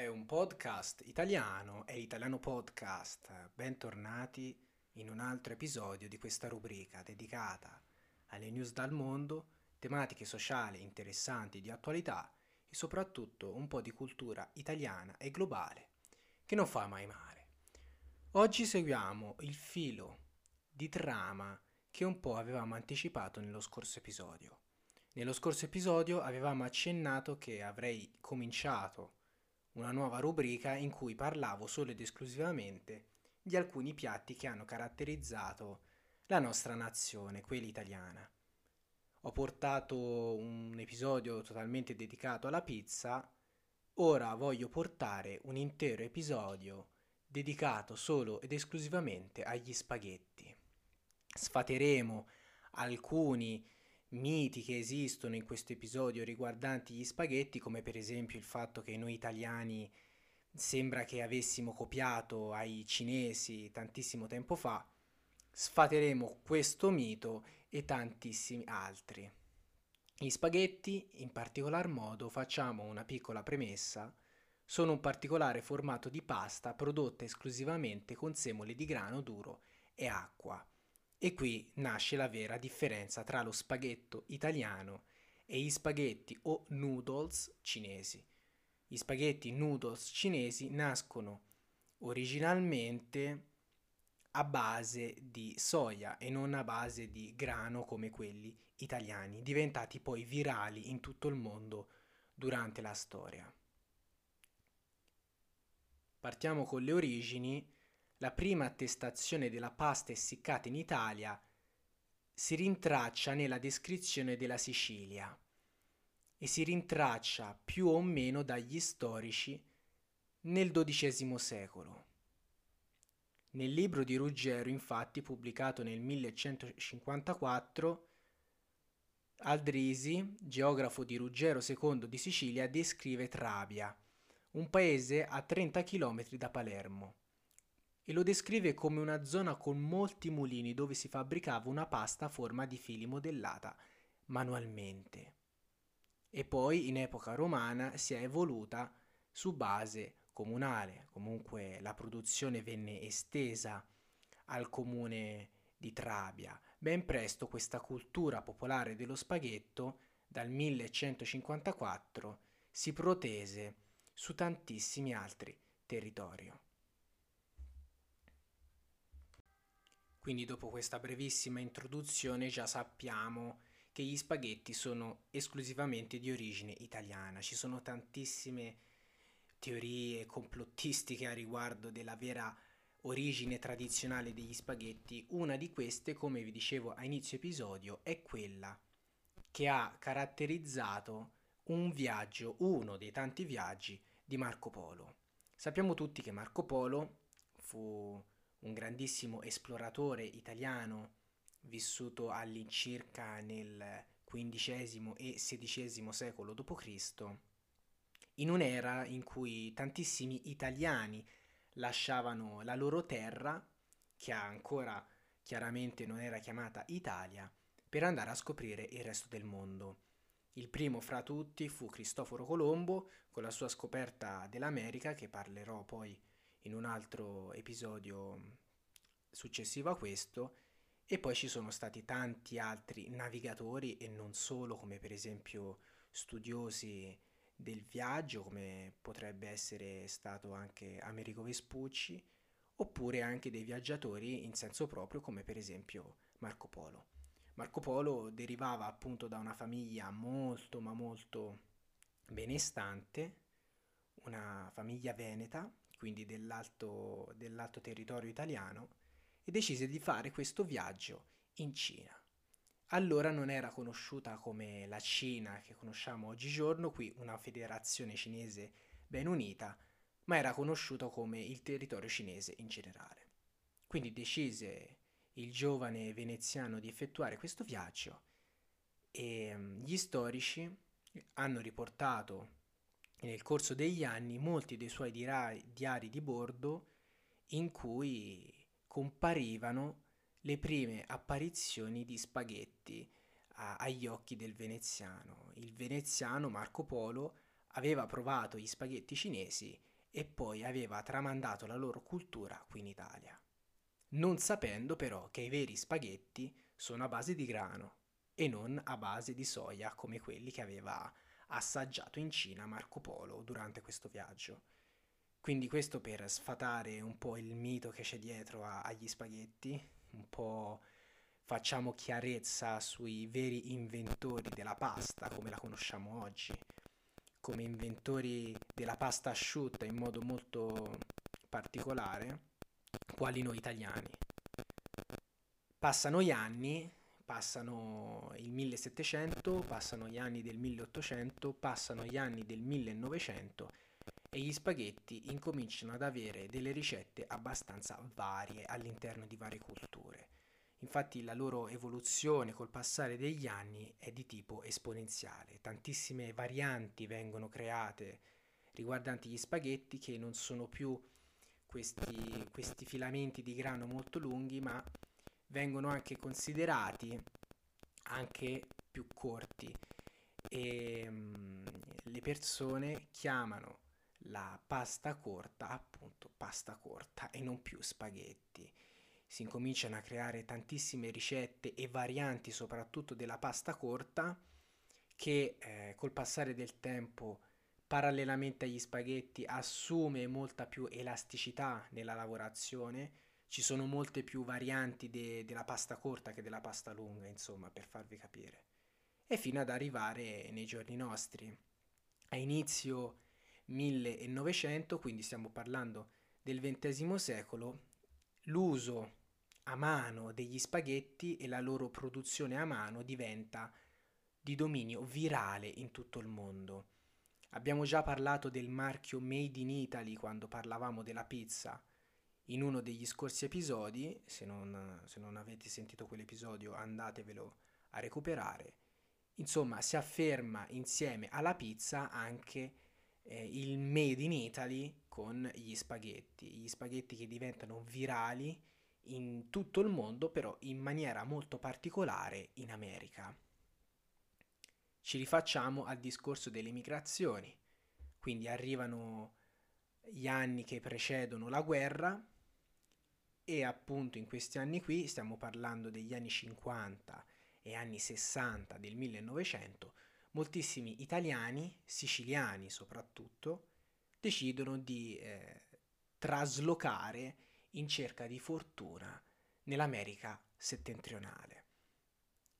è un podcast italiano, è l'Italiano Podcast. Bentornati in un altro episodio di questa rubrica dedicata alle news dal mondo, tematiche sociali interessanti di attualità e soprattutto un po' di cultura italiana e globale che non fa mai male. Oggi seguiamo il filo di trama che un po' avevamo anticipato nello scorso episodio. Nello scorso episodio avevamo accennato che avrei cominciato una nuova rubrica in cui parlavo solo ed esclusivamente di alcuni piatti che hanno caratterizzato la nostra nazione, quella italiana. Ho portato un episodio totalmente dedicato alla pizza, ora voglio portare un intero episodio dedicato solo ed esclusivamente agli spaghetti. Sfateremo alcuni miti che esistono in questo episodio riguardanti gli spaghetti, come per esempio il fatto che noi italiani sembra che avessimo copiato ai cinesi tantissimo tempo fa, sfateremo questo mito e tantissimi altri. Gli spaghetti, in particolar modo, facciamo una piccola premessa, sono un particolare formato di pasta prodotta esclusivamente con semole di grano duro e acqua. E qui nasce la vera differenza tra lo spaghetto italiano e gli spaghetti o noodles cinesi. Gli spaghetti noodles cinesi nascono originalmente a base di soia e non a base di grano come quelli italiani, diventati poi virali in tutto il mondo durante la storia. Partiamo con le origini la prima attestazione della pasta essiccata in Italia si rintraccia nella descrizione della Sicilia e si rintraccia più o meno dagli storici nel XII secolo. Nel libro di Ruggero, infatti, pubblicato nel 1154, Aldrisi, geografo di Ruggero II di Sicilia, descrive Trabia, un paese a 30 km da Palermo e lo descrive come una zona con molti mulini dove si fabbricava una pasta a forma di fili modellata manualmente. E poi in epoca romana si è evoluta su base comunale, comunque la produzione venne estesa al comune di Trabia. Ben presto questa cultura popolare dello spaghetto dal 1154 si protese su tantissimi altri territori. Quindi dopo questa brevissima introduzione già sappiamo che gli spaghetti sono esclusivamente di origine italiana. Ci sono tantissime teorie complottistiche a riguardo della vera origine tradizionale degli spaghetti. Una di queste, come vi dicevo a inizio episodio, è quella che ha caratterizzato un viaggio, uno dei tanti viaggi di Marco Polo. Sappiamo tutti che Marco Polo fu un grandissimo esploratore italiano vissuto all'incirca nel XV e XVI secolo d.C., in un'era in cui tantissimi italiani lasciavano la loro terra, che ancora chiaramente non era chiamata Italia, per andare a scoprire il resto del mondo. Il primo fra tutti fu Cristoforo Colombo con la sua scoperta dell'America, che parlerò poi in un altro episodio successivo a questo e poi ci sono stati tanti altri navigatori e non solo come per esempio studiosi del viaggio come potrebbe essere stato anche Amerigo Vespucci oppure anche dei viaggiatori in senso proprio come per esempio Marco Polo. Marco Polo derivava appunto da una famiglia molto ma molto benestante, una famiglia veneta, quindi dell'alto, dell'alto territorio italiano, e decise di fare questo viaggio in Cina. Allora non era conosciuta come la Cina che conosciamo oggigiorno, qui una federazione cinese ben unita, ma era conosciuta come il territorio cinese in generale. Quindi decise il giovane veneziano di effettuare questo viaggio e mm, gli storici hanno riportato nel corso degli anni molti dei suoi diari di bordo in cui comparivano le prime apparizioni di spaghetti a, agli occhi del veneziano. Il veneziano Marco Polo aveva provato gli spaghetti cinesi e poi aveva tramandato la loro cultura qui in Italia, non sapendo però che i veri spaghetti sono a base di grano e non a base di soia come quelli che aveva assaggiato in Cina Marco Polo durante questo viaggio. Quindi questo per sfatare un po' il mito che c'è dietro a, agli spaghetti, un po' facciamo chiarezza sui veri inventori della pasta come la conosciamo oggi, come inventori della pasta asciutta in modo molto particolare, quali noi italiani. Passano gli anni, passano il 1700, passano gli anni del 1800, passano gli anni del 1900 e gli spaghetti incominciano ad avere delle ricette abbastanza varie all'interno di varie culture. Infatti la loro evoluzione col passare degli anni è di tipo esponenziale. Tantissime varianti vengono create riguardanti gli spaghetti che non sono più questi, questi filamenti di grano molto lunghi, ma vengono anche considerati anche più corti. E um, le persone chiamano la pasta corta appunto pasta corta e non più spaghetti. Si incominciano a creare tantissime ricette e varianti soprattutto della pasta corta che eh, col passare del tempo parallelamente agli spaghetti assume molta più elasticità nella lavorazione ci sono molte più varianti de- della pasta corta che della pasta lunga insomma per farvi capire. E fino ad arrivare nei giorni nostri. A inizio 1900 quindi stiamo parlando del XX secolo l'uso a mano degli spaghetti e la loro produzione a mano diventa di dominio virale in tutto il mondo. Abbiamo già parlato del marchio Made in Italy quando parlavamo della pizza in uno degli scorsi episodi, se non, se non avete sentito quell'episodio andatevelo a recuperare. Insomma, si afferma insieme alla pizza anche eh, il Made in Italy con gli spaghetti, gli spaghetti che diventano virali in tutto il mondo, però in maniera molto particolare in America. Ci rifacciamo al discorso delle migrazioni, quindi arrivano gli anni che precedono la guerra e appunto in questi anni qui stiamo parlando degli anni 50 e anni 60 del 1900, moltissimi italiani, siciliani soprattutto, decidono di eh, traslocare in cerca di fortuna nell'America settentrionale.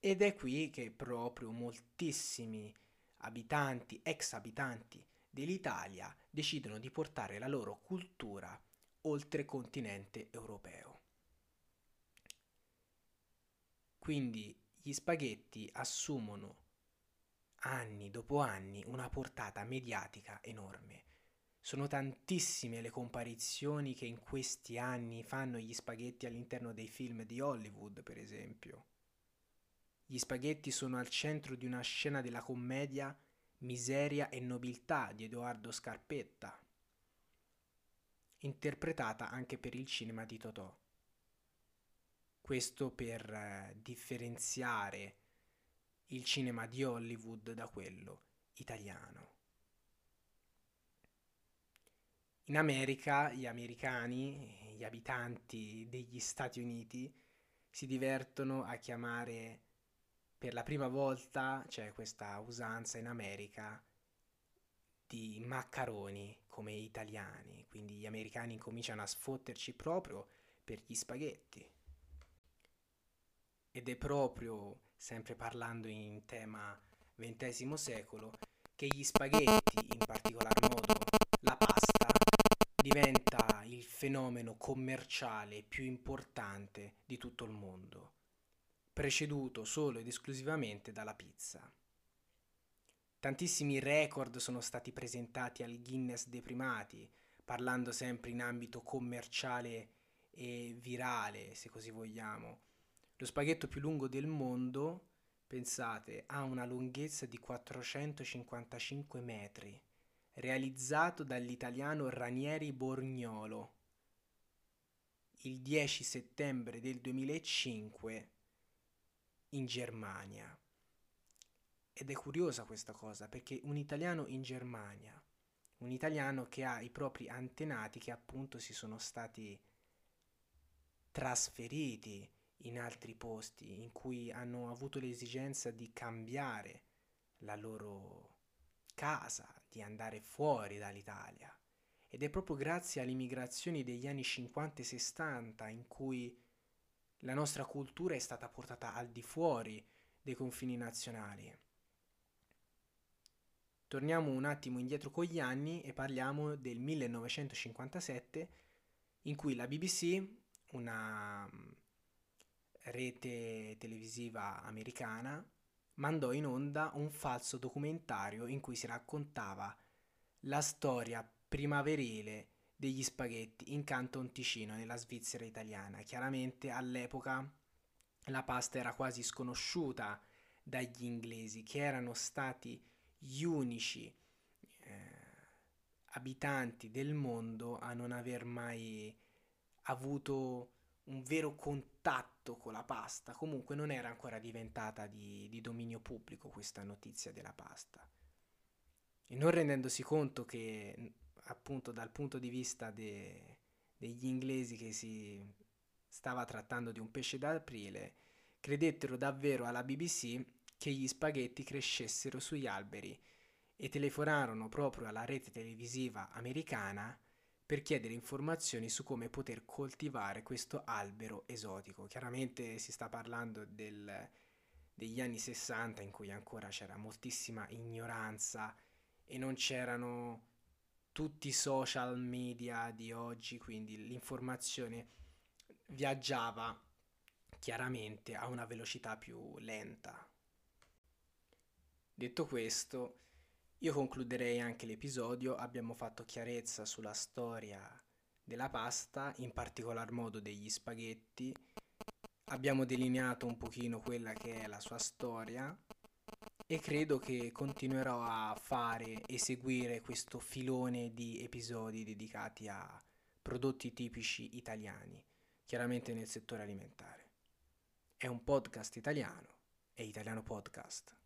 Ed è qui che proprio moltissimi abitanti, ex abitanti dell'Italia, decidono di portare la loro cultura oltre continente europeo. Quindi gli spaghetti assumono anni dopo anni una portata mediatica enorme sono tantissime le comparizioni che in questi anni fanno gli spaghetti all'interno dei film di Hollywood, per esempio. Gli spaghetti sono al centro di una scena della commedia Miseria e nobiltà di Edoardo Scarpetta, interpretata anche per il cinema di Totò. Questo per eh, differenziare il cinema di Hollywood da quello italiano. In America gli americani, gli abitanti degli Stati Uniti, si divertono a chiamare per la prima volta, c'è cioè questa usanza in America, di maccaroni come italiani, quindi gli americani cominciano a sfotterci proprio per gli spaghetti. Ed è proprio, sempre parlando in tema XX secolo, che gli spaghetti, in particolar modo la pasta, diventa il fenomeno commerciale più importante di tutto il mondo, preceduto solo ed esclusivamente dalla pizza. Tantissimi record sono stati presentati al Guinness dei primati, parlando sempre in ambito commerciale e virale, se così vogliamo. Lo spaghetto più lungo del mondo, pensate, ha una lunghezza di 455 metri realizzato dall'italiano Ranieri Borgnolo il 10 settembre del 2005 in Germania. Ed è curiosa questa cosa perché un italiano in Germania, un italiano che ha i propri antenati che appunto si sono stati trasferiti in altri posti, in cui hanno avuto l'esigenza di cambiare la loro casa, di andare fuori dall'Italia. Ed è proprio grazie alle migrazioni degli anni 50 e 60 in cui la nostra cultura è stata portata al di fuori dei confini nazionali. Torniamo un attimo indietro con gli anni e parliamo del 1957 in cui la BBC, una mm, rete televisiva americana, mandò in onda un falso documentario in cui si raccontava la storia primaverile degli spaghetti in Canton Ticino, nella Svizzera italiana. Chiaramente all'epoca la pasta era quasi sconosciuta dagli inglesi, che erano stati gli unici eh, abitanti del mondo a non aver mai avuto un vero contatto con la pasta. Comunque non era ancora diventata di, di dominio pubblico questa notizia della pasta. E non rendendosi conto che appunto dal punto di vista de, degli inglesi che si stava trattando di un pesce d'aprile, credettero davvero alla BBC che gli spaghetti crescessero sugli alberi e telefonarono proprio alla rete televisiva americana per chiedere informazioni su come poter coltivare questo albero esotico. Chiaramente si sta parlando del, degli anni 60 in cui ancora c'era moltissima ignoranza e non c'erano tutti i social media di oggi, quindi l'informazione viaggiava chiaramente a una velocità più lenta. Detto questo, io concluderei anche l'episodio, abbiamo fatto chiarezza sulla storia della pasta, in particolar modo degli spaghetti, abbiamo delineato un pochino quella che è la sua storia e credo che continuerò a fare e seguire questo filone di episodi dedicati a prodotti tipici italiani, chiaramente nel settore alimentare. È un podcast italiano, è Italiano Podcast.